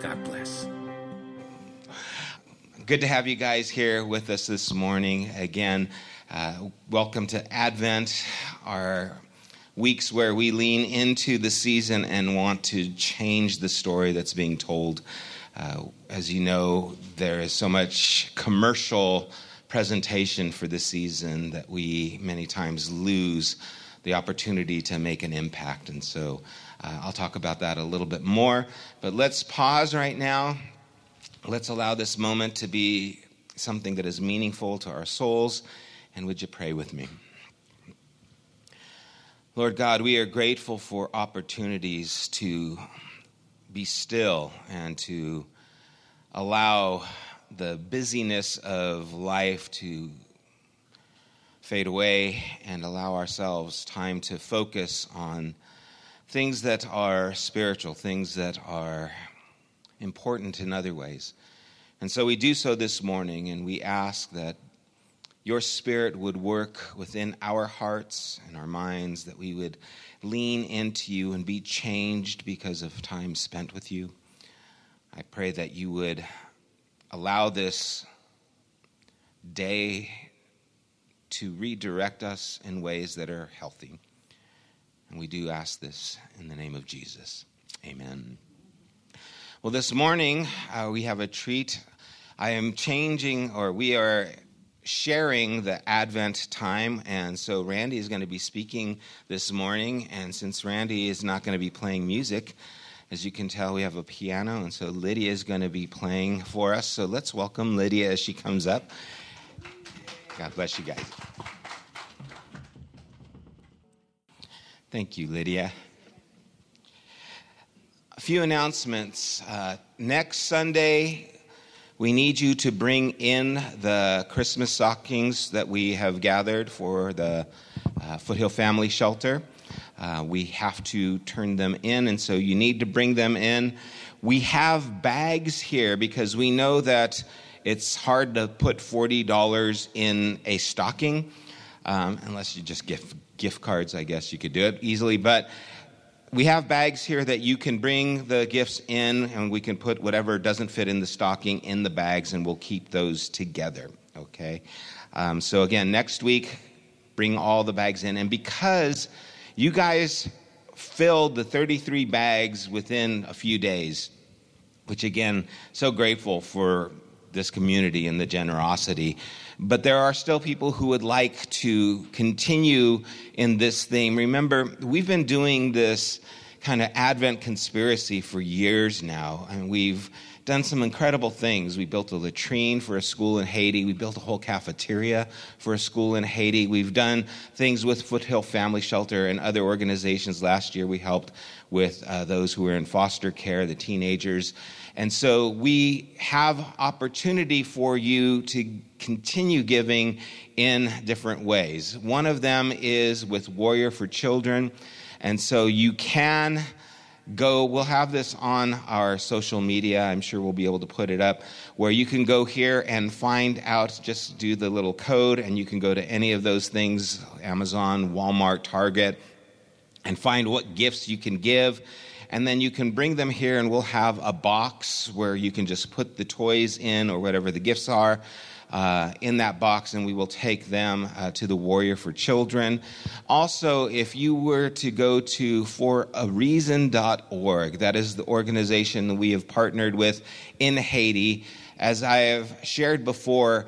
God bless. Good to have you guys here with us this morning. Again, uh, welcome to Advent, our weeks where we lean into the season and want to change the story that's being told. Uh, as you know, there is so much commercial presentation for this season that we many times lose the opportunity to make an impact. And so uh, I'll talk about that a little bit more. But let's pause right now. Let's allow this moment to be something that is meaningful to our souls. And would you pray with me? Lord God, we are grateful for opportunities to be still and to allow the busyness of life to fade away and allow ourselves time to focus on things that are spiritual, things that are important in other ways. And so we do so this morning, and we ask that your spirit would work within our hearts and our minds, that we would lean into you and be changed because of time spent with you. I pray that you would allow this day to redirect us in ways that are healthy. And we do ask this in the name of Jesus. Amen. Well, this morning uh, we have a treat. I am changing, or we are sharing the Advent time. And so Randy is going to be speaking this morning. And since Randy is not going to be playing music, as you can tell, we have a piano. And so Lydia is going to be playing for us. So let's welcome Lydia as she comes up. God bless you guys. Thank you, Lydia. A few announcements. Uh, next Sunday, we need you to bring in the Christmas stockings that we have gathered for the uh, Foothill Family Shelter. Uh, we have to turn them in, and so you need to bring them in. We have bags here because we know that it's hard to put $40 in a stocking, um, unless you just gift, gift cards, I guess you could do it easily. But we have bags here that you can bring the gifts in, and we can put whatever doesn't fit in the stocking in the bags, and we'll keep those together. Okay? Um, so, again, next week, bring all the bags in. And because you guys filled the 33 bags within a few days, which again, so grateful for this community and the generosity. But there are still people who would like to continue in this theme. Remember, we've been doing this kind of Advent conspiracy for years now, and we've done some incredible things. We built a latrine for a school in Haiti. We built a whole cafeteria for a school in Haiti. We've done things with Foothill Family Shelter and other organizations. Last year, we helped with uh, those who were in foster care, the teenagers. And so we have opportunity for you to continue giving in different ways. One of them is with Warrior for Children. And so you can go, we'll have this on our social media. I'm sure we'll be able to put it up where you can go here and find out, just do the little code, and you can go to any of those things Amazon, Walmart, Target and find what gifts you can give and then you can bring them here and we'll have a box where you can just put the toys in or whatever the gifts are uh, in that box and we will take them uh, to the warrior for children also if you were to go to forareason.org that is the organization that we have partnered with in haiti as i have shared before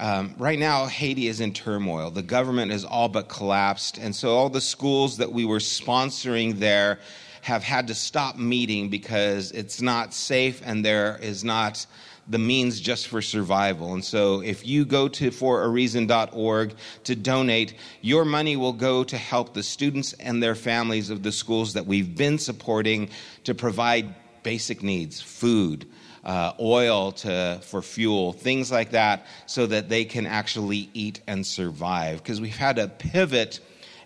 Um, right now, Haiti is in turmoil. The government is all but collapsed. And so, all the schools that we were sponsoring there have had to stop meeting because it's not safe and there is not the means just for survival. And so if you go to forareason.org to donate, your money will go to help the students and their families of the schools that we've been supporting to provide basic needs, food, uh, oil to, for fuel, things like that, so that they can actually eat and survive. Because we've had to pivot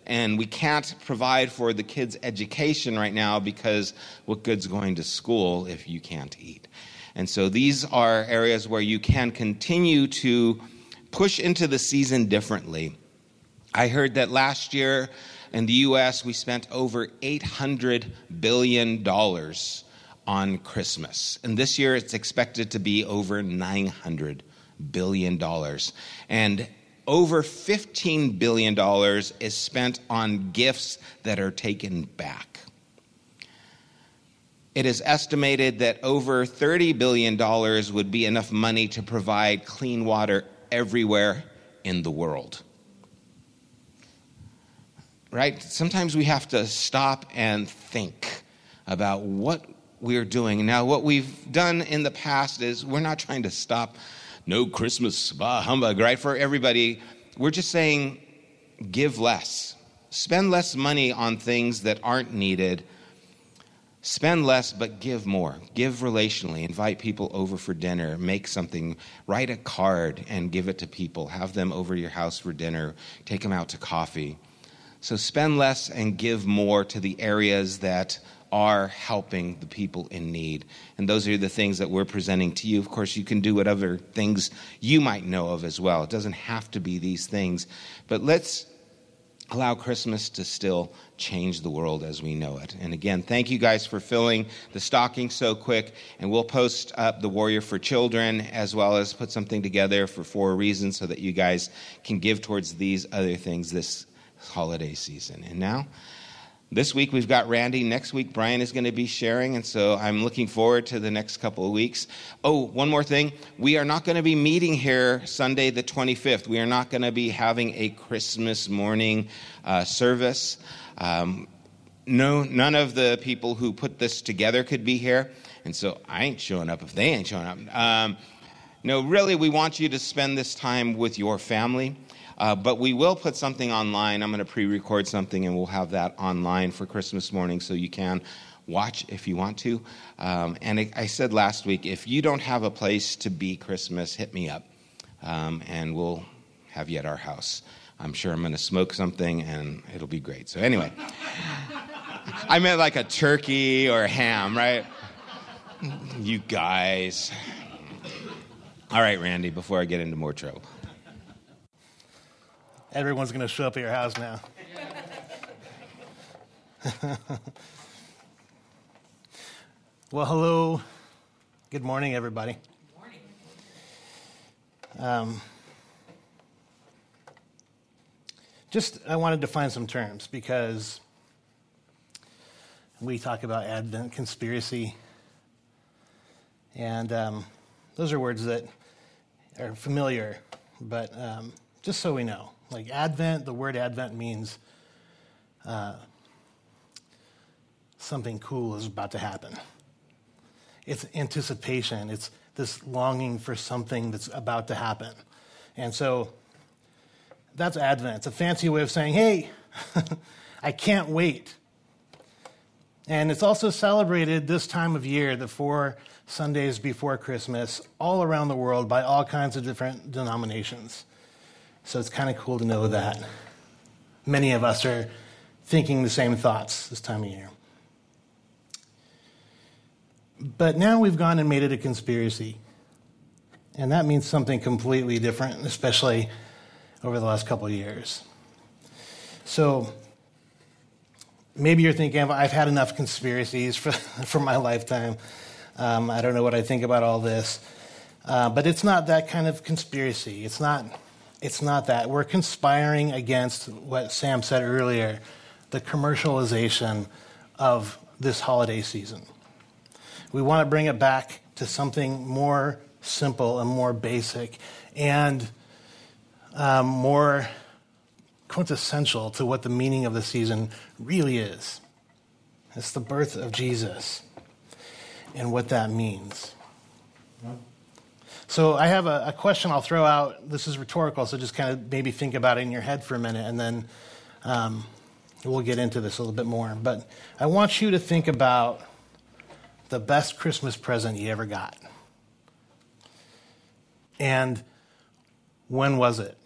and we can't provide for the kids' education right now because what good's going to school if you can't eat? And so these are areas where you can continue to push into the season differently. I heard that last year in the US we spent over $800 billion on Christmas. And this year it's expected to be over $900 billion. And over $15 billion is spent on gifts that are taken back. It is estimated that over $30 billion would be enough money to provide clean water everywhere in the world. Right? Sometimes we have to stop and think about what we're doing. Now, what we've done in the past is we're not trying to stop no Christmas, bah, humbug, right? For everybody, we're just saying give less. Spend less money on things that aren't needed Spend less, but give more. Give relationally. Invite people over for dinner. Make something. Write a card and give it to people. Have them over your house for dinner. Take them out to coffee. So spend less and give more to the areas that are helping the people in need. And those are the things that we're presenting to you. Of course, you can do whatever things you might know of as well. It doesn't have to be these things. But let's allow Christmas to still change the world as we know it. And again, thank you guys for filling the stocking so quick. And we'll post up the Warrior for Children as well as put something together for four reasons so that you guys can give towards these other things this holiday season. And now, this week we've got Randy. Next week Brian is going to be sharing, and so I'm looking forward to the next couple of weeks. Oh, one more thing. We are not going to be meeting here Sunday the 25th. We are not going to be having a Christmas morning uh, service. Um, no, none of the people who put this together could be here, and so I ain't showing up if they ain't showing up. Um, no, really, we want you to spend this time with your family. Uh, but we will put something online. I'm going to pre record something and we'll have that online for Christmas morning so you can watch if you want to. Um, and I, I, said last week if you don't have a place to be Christmas, hit me up um, and we'll have you at our house. I'm sure I'm going to smoke something and it'll be great. So, anyway, I meant like a turkey or a ham, right? You guys. All right, Randy, before I get into more trouble. Everyone's going to show up at your house now. well, hello. Good morning, everybody. Good morning. Um, just, I wanted to find some terms because we talk about Advent conspiracy, and um, those are words that are familiar, but um, just so we know. Like Advent, the word Advent means uh, something cool is about to happen. It's anticipation, it's this longing for something that's about to happen. And so that's Advent. It's a fancy way of saying, hey, I can't wait. And it's also celebrated this time of year, the four Sundays before Christmas, all around the world by all kinds of different denominations. So it's kind of cool to know that many of us are thinking the same thoughts this time of year. But now we've gone and made it a conspiracy. And that means something completely different, especially over the last couple of years. So maybe you're thinking, I've had enough conspiracies for, for my lifetime. Um, I don't know what I think about all this. Uh, but it's not that kind of conspiracy. It's not it's not that. We're conspiring against what Sam said earlier the commercialization of this holiday season. We want to bring it back to something more simple and more basic. And um, more quintessential to what the meaning of the season really is. It's the birth of Jesus and what that means. So I have a, a, question I'll throw out. This is rhetorical, so just kind of maybe think about it in your head for a minute, and then um, we'll get into this a little bit more. But I want you to think about the best Christmas present you ever got. And when was it?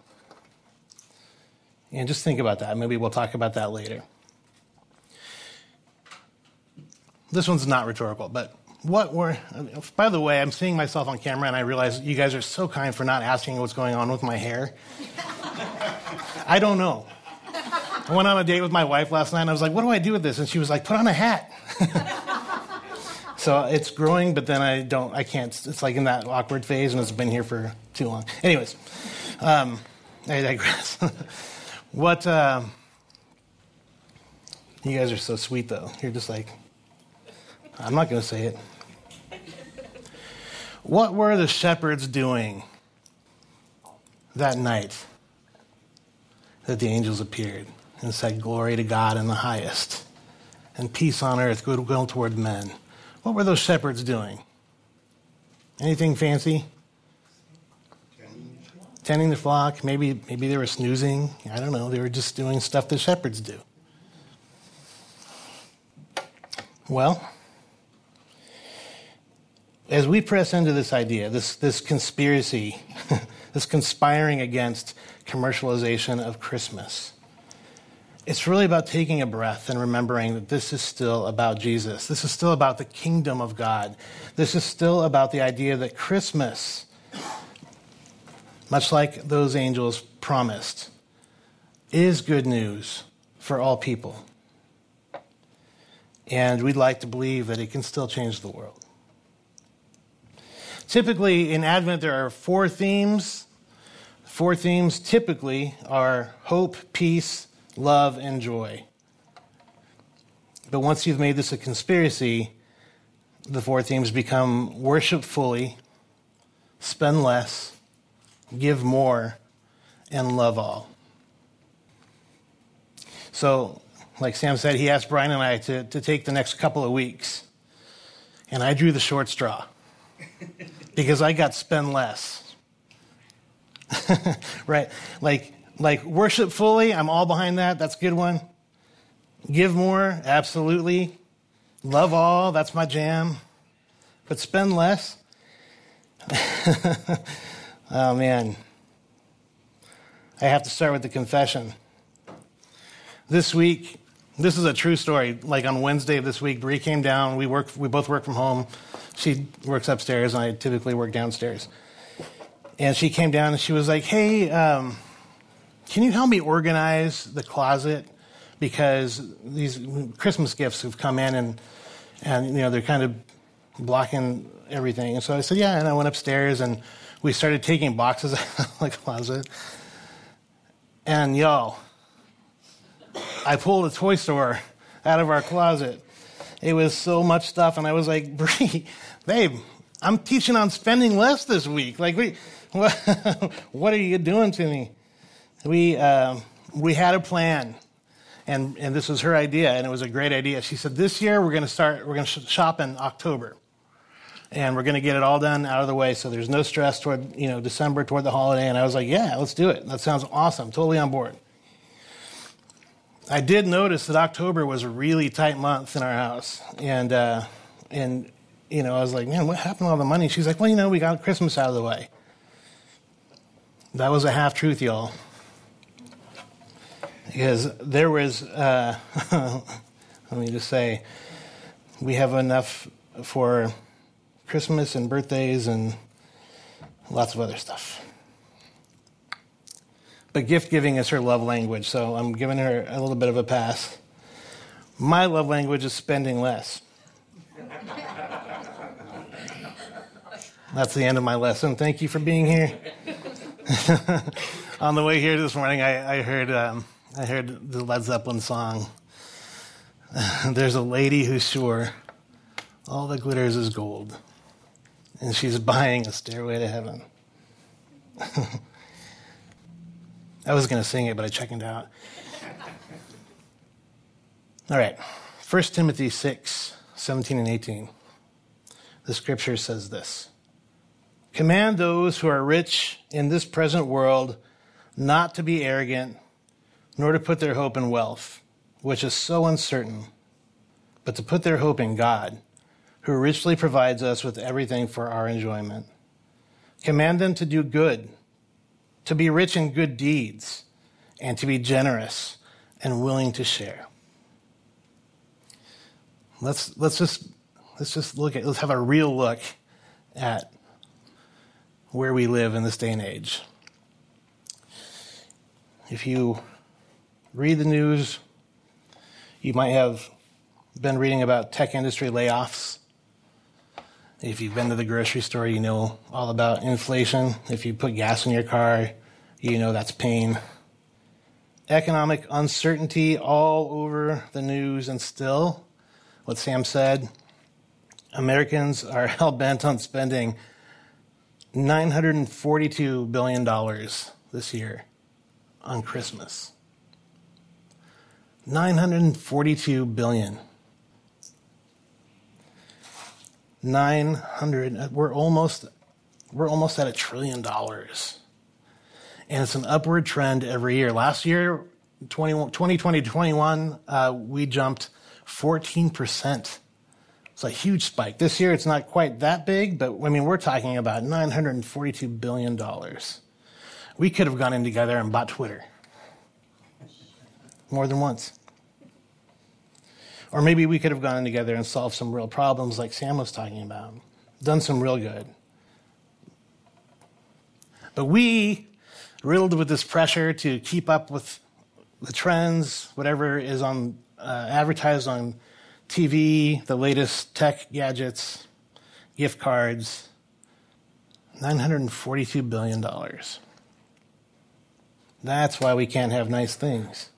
And just think about that. Maybe we'll talk about that later. This one's not rhetorical, but what were, by the way, I'm seeing myself on camera and I realize you guys are so kind for not asking what's going on with my hair. I don't know. I went on a date with my wife last night and I was like, what do I do with this? And she was like, put on a hat. so it's growing, but then I don't, I can't, it's like in that awkward phase and it's been here for too long. Anyways, um, I digress. what, uh, you guys are so sweet though. You're just like, I'm not going to say it. What were the shepherds doing that night that the angels appeared and said, Glory to God in the highest, and peace on earth, goodwill toward men? What were those shepherds doing? Anything fancy? Tending the flock. Maybe, maybe they were snoozing. I don't know. They were just doing stuff that shepherds do. Well, as we press into this idea, this, this conspiracy, this conspiring against commercialization of Christmas, it's really about taking a breath and remembering that this is still about Jesus. This is still about the kingdom of God. This is still about the idea that Christmas, much like those angels promised, is good news for all people. And we'd like to believe that it can still change the world. Typically, in Advent, there are four themes. Four themes typically are hope, peace, love, and joy. But once you've made this a conspiracy, the four themes become worship fully, spend less, give more, and love all. So, like Sam said, he asked Brian and I to, to take the next couple of weeks. And I drew the short straw because I got spend less. right? Like like worship fully, I'm all behind that. That's a good one. Give more, absolutely. Love all, that's my jam. But spend less. oh man. I have to start with the confession. This week, this is a true story. Like on Wednesday of this week, Bree came down. We work. We both work from home. She works upstairs, and I typically work downstairs. And she came down and she was like, "Hey, um, can you help me organize the closet because these Christmas gifts have come in and and you know they're kind of blocking everything." And so I said, "Yeah." And I went upstairs and we started taking boxes out of the closet. And y'all, I pulled a toy store out of our closet. It was so much stuff, and I was like, Bree, babe, I'm teaching on spending less this week. Like, what are you doing to me? We, uh, we had a plan, and, and this was her idea, and it was a great idea. She said, This year we're going to start, we're going to shop in October. And we're going to get it all done out of the way so there's no stress toward, you know, December, toward the holiday. And I was like, Yeah, let's do it. That sounds awesome. Totally on board. I did notice that October was a really tight month in our house. And, uh, and you know, I was like, man, what happened to all the money? She's like, well, you know, we got Christmas out of the way. That was a half truth, y'all. Because there was, uh, let me just say, we have enough for Christmas and birthdays and lots of other stuff. But gift giving is her love language, so I'm giving her a little bit of a pass. My love language is spending less. That's the end of my lesson. Thank you for being here. On the way here this morning, I, I heard um, I heard the Led Zeppelin song. There's a lady who's sure all that glitters is gold, and she's buying a stairway to heaven. I was going to sing it, but I checked it out. All right. 1 Timothy 6, 17 and 18. The scripture says this Command those who are rich in this present world not to be arrogant, nor to put their hope in wealth, which is so uncertain, but to put their hope in God, who richly provides us with everything for our enjoyment. Command them to do good, to be rich in good deeds, and to be generous and willing to share. Let's, let's just let's just look at let's have a real look at where we live in this day and age. If you read the news, you might have been reading about tech industry layoffs. If you've been to the grocery store, you know all about inflation. If you put gas in your car, you know that's pain. Economic uncertainty all over the news, and still, what Sam said, Americans are hell bent on spending $942 billion this year on Christmas. 942 billion. 900 we're almost we're almost at a trillion dollars. And it's an upward trend every year. Last year 2020 21 uh, we jumped 14% it's a huge spike. This year, it's not quite that big, but I mean, we're talking about $942 billion. We could have gone in together and bought Twitter more than once. Or maybe we could have gone in together and solved some real problems like Sam was talking about, done some real good. But we, riddled with this pressure to keep up with the trends, whatever is on uh, advertised on TV, the latest tech gadgets, gift cards, $942 billion. That's why we can't have nice things.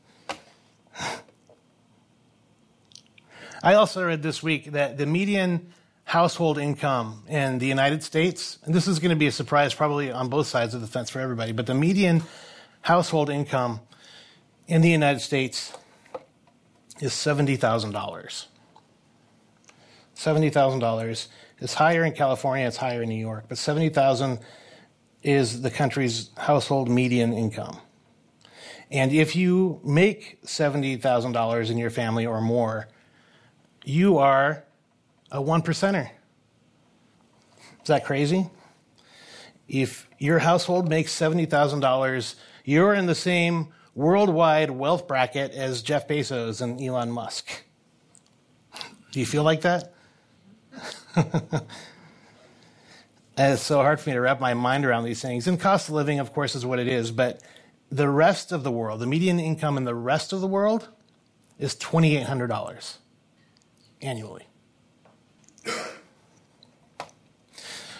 I also read this week that the median household income in the United States, and this is going to be a surprise probably on both sides of the fence for everybody, but the median household income in the United States is $70,000. $70,000. is higher in California, it's higher in New York, but 70,000 is the country's household median income. And if you make $70,000 in your family or more, you are a one percenter. Is that crazy? If your household makes $70,000, you're in the same worldwide wealth bracket as Jeff Bezos and Elon Musk. Do you feel like that? it's so hard for me to wrap my mind around these things. And cost of living, of course, is what it is. But the rest of the world, the median income in the rest of the world is $2,800 annually.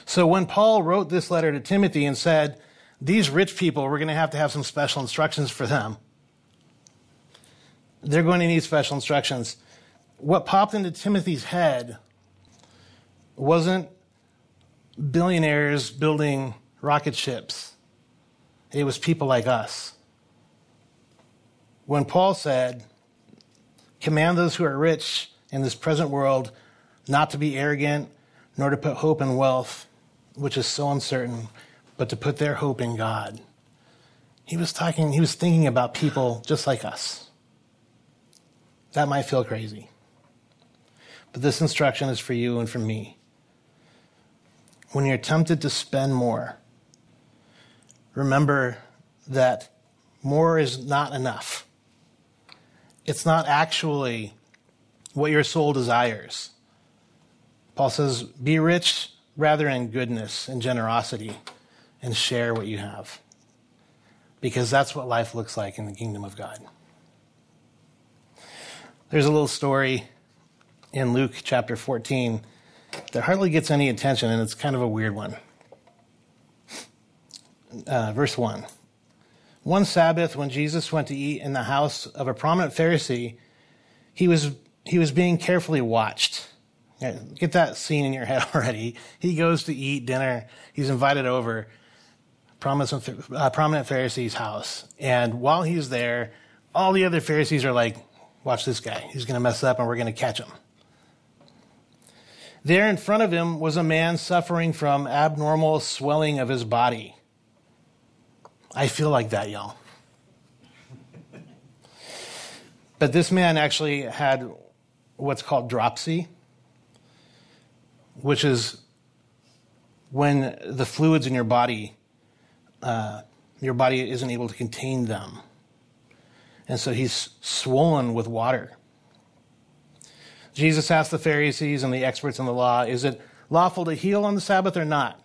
So when Paul wrote this letter to Timothy and said, These rich people, we're going to have to have some special instructions for them. They're going to need special instructions. What popped into Timothy's head wasn't billionaires building rocket ships, it was people like us. When Paul said, Command those who are rich in this present world not to be arrogant, nor to put hope in wealth, which is so uncertain, but to put their hope in God. He was talking, he was thinking about people just like us. That might feel crazy. But this instruction is for you and for me when you're tempted to spend more, remember that more is not enough. It's not actually what your soul desires. Paul says, Be rich rather in goodness and generosity and share what you have. Because that's what life looks like in the kingdom of God. There's a little story in Luke chapter 14 that hardly gets any attention, and it's kind of a weird one. Uh, verse 1. One Sabbath, when Jesus went to eat in the house of a prominent Pharisee, he was, he was being carefully watched. Get that scene in your head already. He goes to eat dinner, he's invited over. prominent, uh, prominent Pharisee's house. And while he's there, all the other Pharisees are like, watch this guy. He's going to mess up and we're going to catch him. There in front of him was a man suffering from abnormal swelling of his body. I feel like that, y'all. But this man actually had what's called dropsy, which is when the fluids in your body, uh, your body isn't able to contain them. And so he's swollen with water. Jesus asked the Pharisees and the experts in the law, Is it lawful to heal on the Sabbath or not?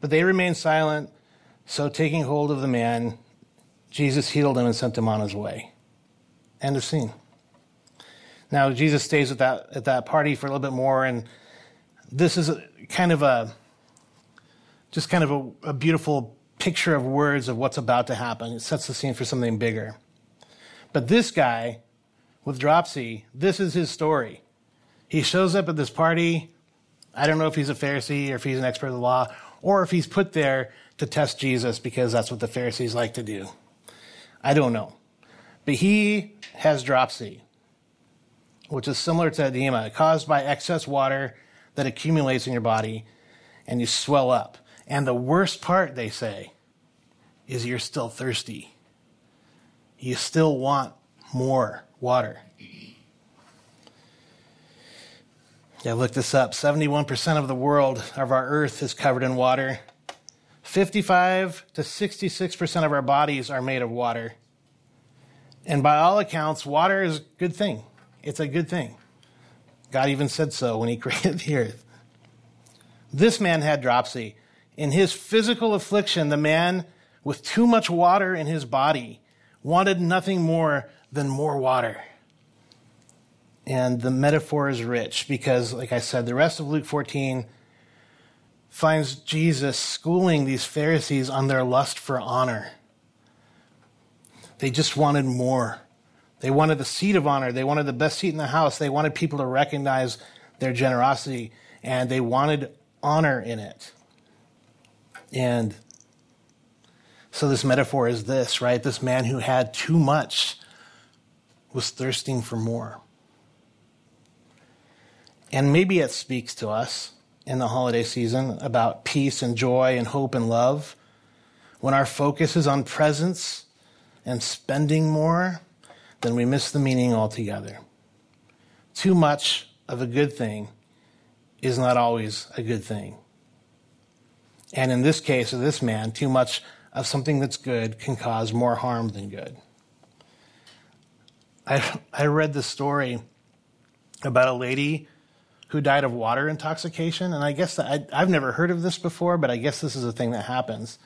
But they remained silent. So, taking hold of the man, Jesus healed him and sent him on his way. End of scene. Now, Jesus stays at that, at that party for a little bit more, and this is a, kind of a just kind of a, a beautiful picture of words of what's about to happen. It sets the scene for something bigger. But this guy with dropsy, this is his story. He shows up at this party. I don't know if he's a Pharisee or if he's an expert of the law or if he's put there to test Jesus because that's what the Pharisees like to do. I don't know. But he has dropsy, which is similar to edema, caused by excess water that accumulates in your body and you swell up. And the worst part, they say, is you're still thirsty. You still want more water. Yeah, look this up. 71% of the world of our earth is covered in water. 55 to 66% of our bodies are made of water. And by all accounts, water is a good thing. It's a good thing. God even said so when he created the earth. This man had dropsy. In his physical affliction, the man with too much water in his body wanted nothing more than more water. And the metaphor is rich because, like I said, the rest of Luke 14 finds Jesus schooling these Pharisees on their lust for honor. They just wanted more. They wanted the seat of honor. They wanted the best seat in the house. They wanted people to recognize their generosity, and they wanted honor in it. And so this metaphor is this, right? This man who had too much was thirsting for more. And maybe it speaks to us in the holiday season about peace and joy and hope and love. When our focus is on presents and spending more, then we miss the meaning altogether. Too much of a good thing is not always a good thing. And in this case of this man, too much of something that's good can cause more harm than good. I, I read this story about a lady who died of water intoxication, and I guess I, I've never heard of this before, but I guess this is a thing that happens.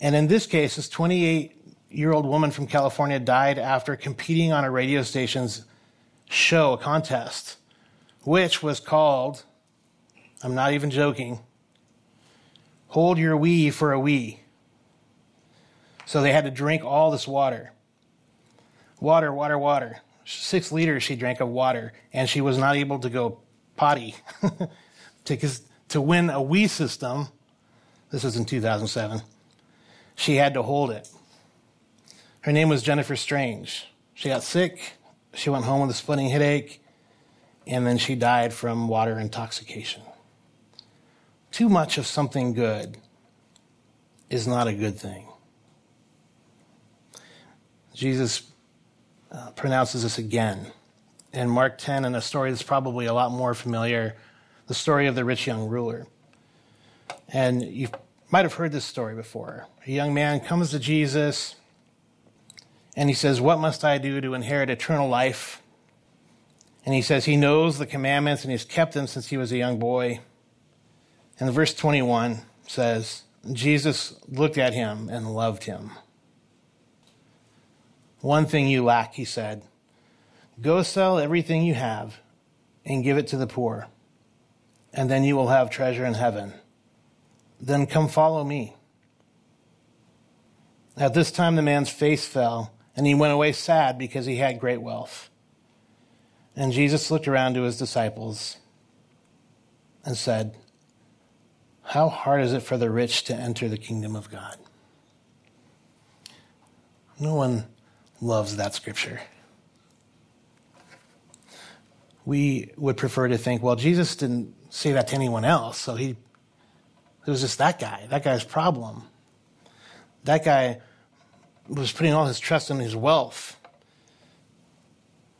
And in this case, this 28 year old woman from California died after competing on a radio station's show, a contest, which was called, I'm not even joking, Hold your wee for a Wii. So they had to drink all this water. Water, water, water. Six liters she drank of water, and she was not able to go potty. to, to win a Wii system, this was in 2007, she had to hold it. Her name was Jennifer Strange. She got sick. She went home with a splitting headache, and then she died from water intoxication too much of something good is not a good thing. Jesus uh, pronounces this again in Mark 10 in a story that's probably a lot more familiar the story of the rich young ruler. And you might have heard this story before. A young man comes to Jesus and he says, What must I do to inherit eternal life? And he says he knows the commandments and he's kept them since he was a young boy. And verse 21 says, Jesus looked at him and loved him. One thing you lack, he said. Go sell everything you have and give it to the poor, and then you will have treasure in heaven. Then come follow me. At this time, the man's face fell, and he went away sad because he had great wealth. And Jesus looked around to his disciples and said, How hard is it for the rich to enter the kingdom of God? No one loves that scripture. We would prefer to think, well, Jesus didn't say that to anyone else, so he it was just that guy, that guy's problem. That guy was putting all his trust in his wealth.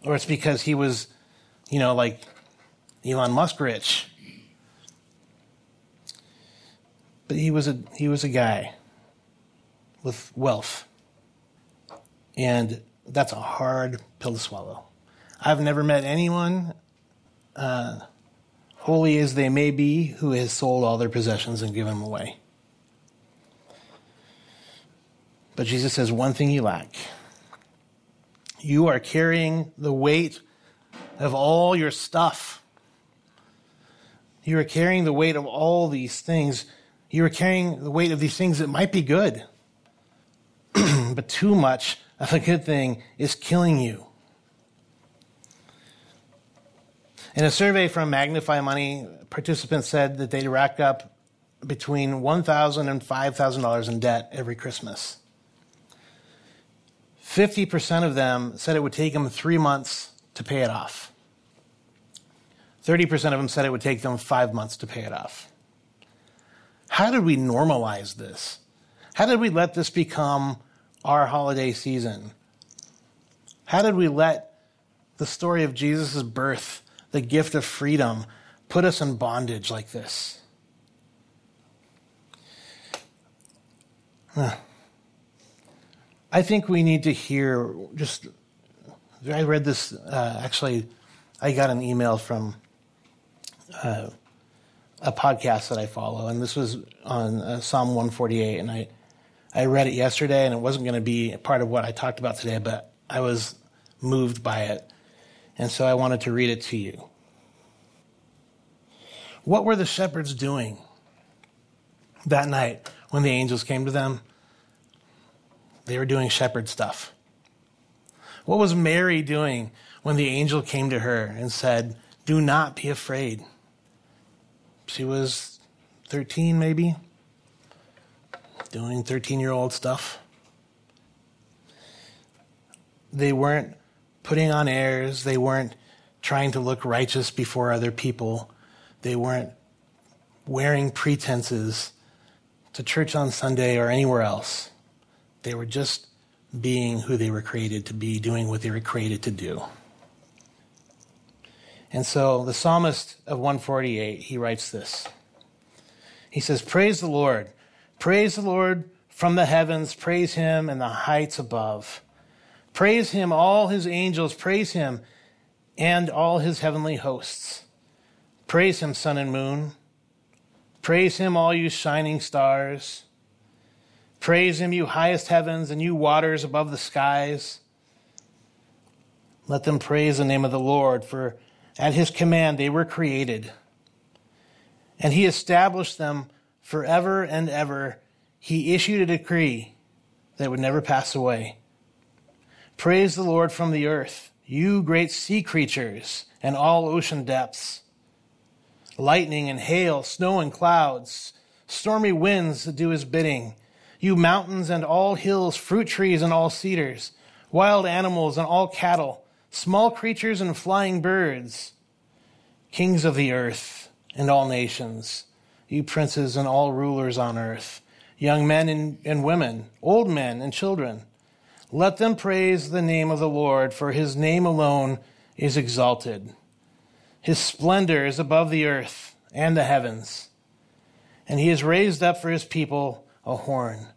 Or it's because he was, you know, like Elon Musk rich. But he was a he was a guy with wealth. And that's a hard pill to swallow. I've never met anyone, uh, holy as they may be, who has sold all their possessions and given them away. But Jesus says one thing you lack. You are carrying the weight of all your stuff. You are carrying the weight of all these things. You are carrying the weight of these things that might be good. but too much of a good thing is killing you. In a survey from Magnify Money, participants said that they rack up between $1,000 and $5,000 in debt every Christmas. 50% of them said it would take them three months to pay it off. 30% of them said it would take them five months to pay it off. How did we normalize this? How did we let this become our holiday season? How did we let the story of Jesus' birth, the gift of freedom, put us in bondage like this? Huh. I think we need to hear just. I read this, uh, actually, I got an email from uh, a podcast that I follow, and this was on uh, Psalm 148, and I I read it yesterday, and it wasn't going to be part of what I talked about today, but I was moved by it. And so I wanted to read it to you. What were the shepherds doing that night when the angels came to them? They were doing shepherd stuff. What was Mary doing when the angel came to her and said, Do not be afraid? She was 13, maybe doing 13 year old stuff. They weren't putting on airs, they weren't trying to look righteous before other people, they weren't wearing pretenses to church on Sunday or anywhere else. They were just being who they were created to be, doing what they were created to do. And so the psalmist of 148, he writes this. He says, Praise the Lord. Praise the Lord from the heavens. Praise him in the heights above. Praise him, all his angels. Praise him and all his heavenly hosts. Praise him, sun and moon. Praise him, all you shining stars. Praise him, you highest heavens and you waters above the skies. Let them praise the name of the Lord, for at his command they were created. And he established them forever and ever, he issued a decree that would never pass away. Praise the Lord from the earth, you great sea creatures and all ocean depths. Lightning and hail, snow and clouds, stormy winds that do his bidding. You mountains and all hills, fruit trees and all cedars, wild animals and all cattle, small creatures and flying birds, kings of the earth and all nations you princes and all rulers on earth, young men and, and women, old men and children. Let them praise the name of the Lord, for his name alone is exalted. His splendor is above the earth and the heavens. And he has raised up for his people a horn,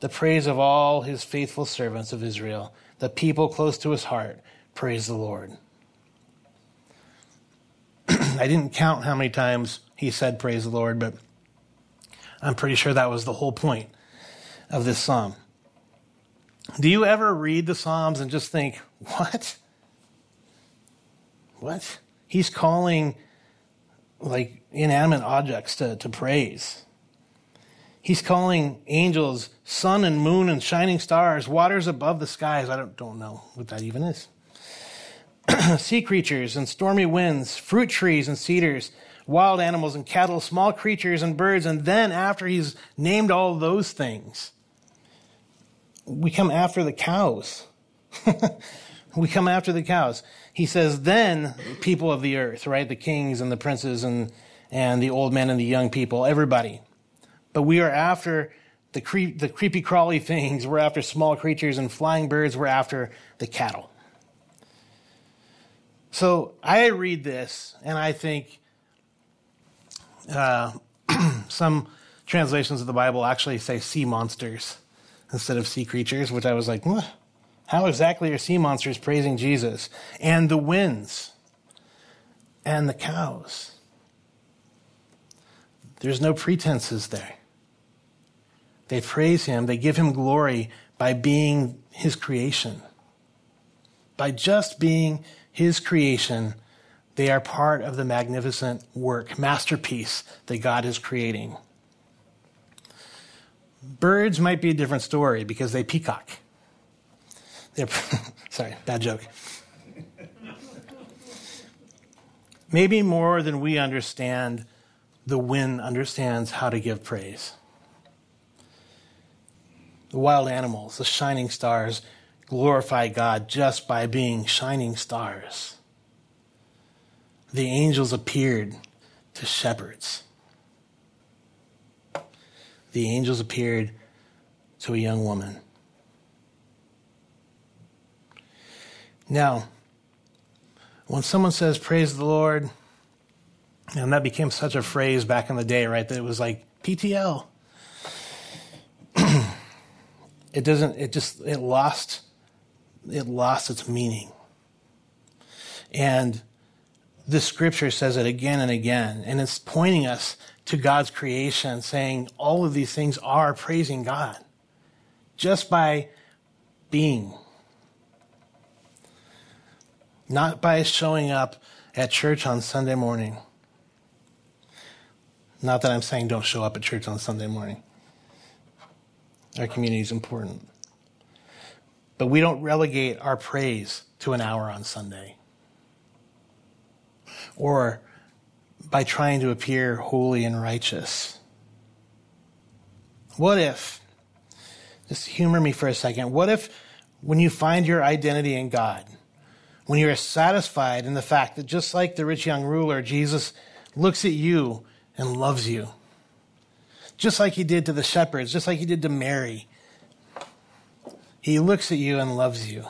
the praise of all his faithful servants of Israel, the people close to his heart. Praise the Lord. I didn't count how many times he said, Praise the Lord, but I'm pretty sure that was the whole point of this psalm. Do you ever read the Psalms and just think, What? What? He's calling like inanimate objects to, to praise. He's calling angels sun and moon and shining stars, waters above the skies. I don't, don't know what that even is. sea creatures and stormy winds, fruit trees and cedars, wild animals and cattle, small creatures and birds. And then, after he's named all those things, we come after the cows. we come after the cows. He says, then people of the earth, right? The kings and the princes and, and the old men and the young people, everybody. But we are after the, creep, the creepy crawly things. We're after small creatures and flying birds. We're after the cattle. So I read this and I think uh, some translations of the Bible actually say sea monsters instead of sea creatures, which I was like, how exactly are sea monsters praising Jesus? And the winds and the cows. There's no pretenses there. They praise him, they give him glory by being his creation. By just being his creation, they are part of the magnificent work, masterpiece that God is creating. Birds might be a different story because they peacock. They're, sorry, bad joke. Maybe more than we understand, the wind understands how to give praise. The wild animals, the shining stars, glorify God just by being shining stars. The angels appeared to shepherds. The angels appeared to a young woman. Now, when someone says, Praise the Lord, and that became such a phrase back in the day, right? That it was like PTL. It doesn't, it just, it lost, it lost its meaning. And the scripture says it again and again, and it's pointing us to God's creation, saying all of these things are praising God just by being. Not by showing up at church on Sunday morning. Not that I'm saying don't show up at church on Sunday morning. Our community is important. But we don't relegate our praise to an hour on Sunday. Or by trying to appear holy and righteous. What if, just humor me for a second, what if when you find your identity in God, when you're satisfied in the fact that just like the rich young ruler, Jesus looks at you and loves you? Just like he did to the shepherds, just like he did to Mary. He looks at you and loves you.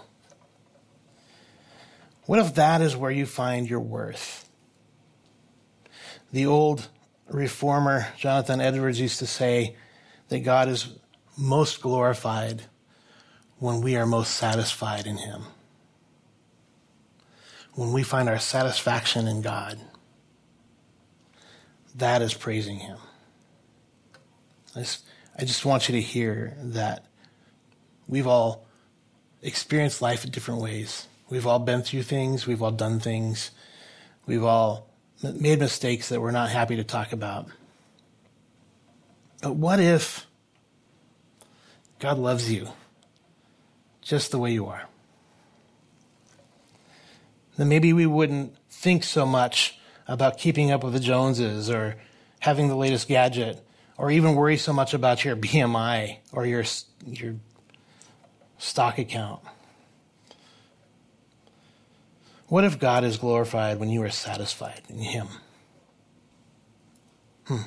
What if that is where you find your worth? The old reformer Jonathan Edwards used to say that God is most glorified when we are most satisfied in Him. When we find our satisfaction in God, that is praising Him. I just, I just want you to hear that we've all experienced life in different ways. We've all been through things, we've all done things, we've all made mistakes that we're not happy to talk about. But what if God loves you just the way you are? Then maybe we wouldn't think so much about keeping up with the Joneses or having the latest gadget or even worry so much about your BMI or your, your stock account? What if God is glorified when you are satisfied in Him? Hmm.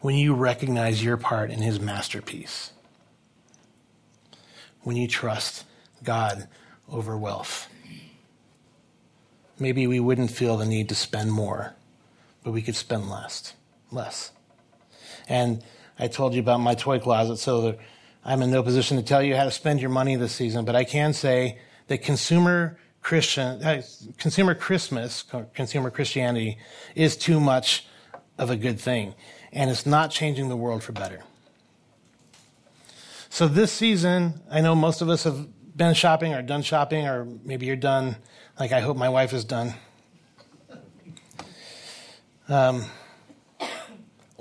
When you recognize your part in His masterpiece. When you trust God over wealth. Maybe we wouldn't feel the need to spend more, but we could spend less. Less. And I told you about my toy closet, so I'm in no position to tell you how to spend your money this season, but I can say that consumer Christian, uh, consumer Christmas, consumer Christianity is too much of a good thing, and it's not changing the world for better. So this season, I know most of us have been shopping or done shopping, or maybe you're done, like I hope my wife is done. Um,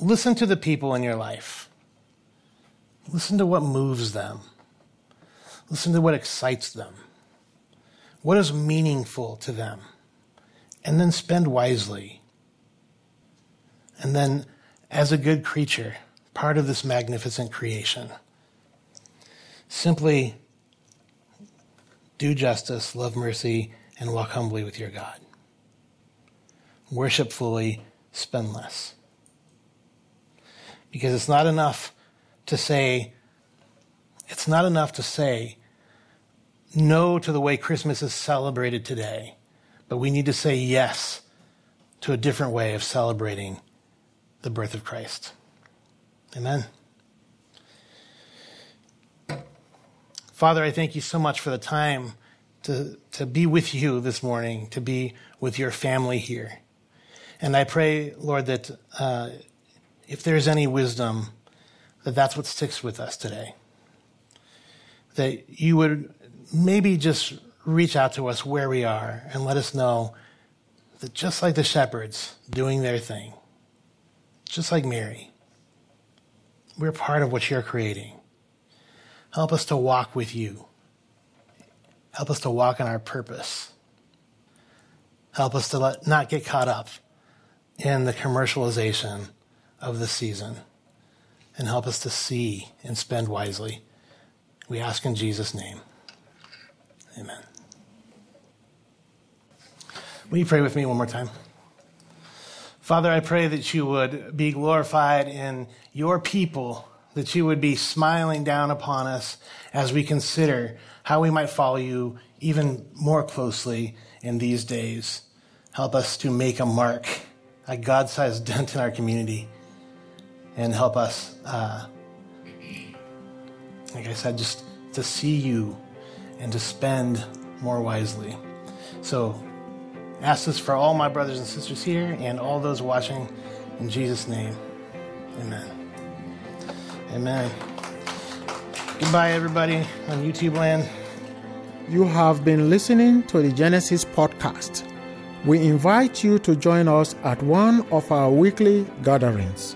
Listen to the people in your life. Listen to what moves them. Listen to what excites them. What is meaningful to them? And then spend wisely. And then, as a good creature, part of this magnificent creation, simply do justice, love mercy, and walk humbly with your God. Worship fully, spend less. Because it's not enough to say, it's not enough to say no to the way Christmas is celebrated today, but we need to say yes to a different way of celebrating the birth of Christ. Amen. Father, I thank you so much for the time to, to be with you this morning, to be with your family here. And I pray, Lord, that uh, if there's any wisdom, that that's what sticks with us today. That you would maybe just reach out to us where we are and let us know that just like the shepherds doing their thing, just like Mary, we're part of what you're creating. Help us to walk with you. Help us to walk in our purpose. Help us to let, not get caught up in the commercialization of the season. And help us to see and spend wisely. We ask in Jesus' name. Amen. Will you pray with me one more time? Father, I pray that you would be glorified in your people, that you would be smiling down upon us as we consider how we might follow you even more closely in these days. Help us to make a mark, a God sized dent in our community, and help us, uh, like I said, just to see you and to spend more wisely. So, ask this for all my brothers and sisters here and all those watching in Jesus' name. Amen. Amen. Goodbye, everybody on YouTube land. You have been listening to the Genesis podcast. We invite you to join us at one of our weekly gatherings.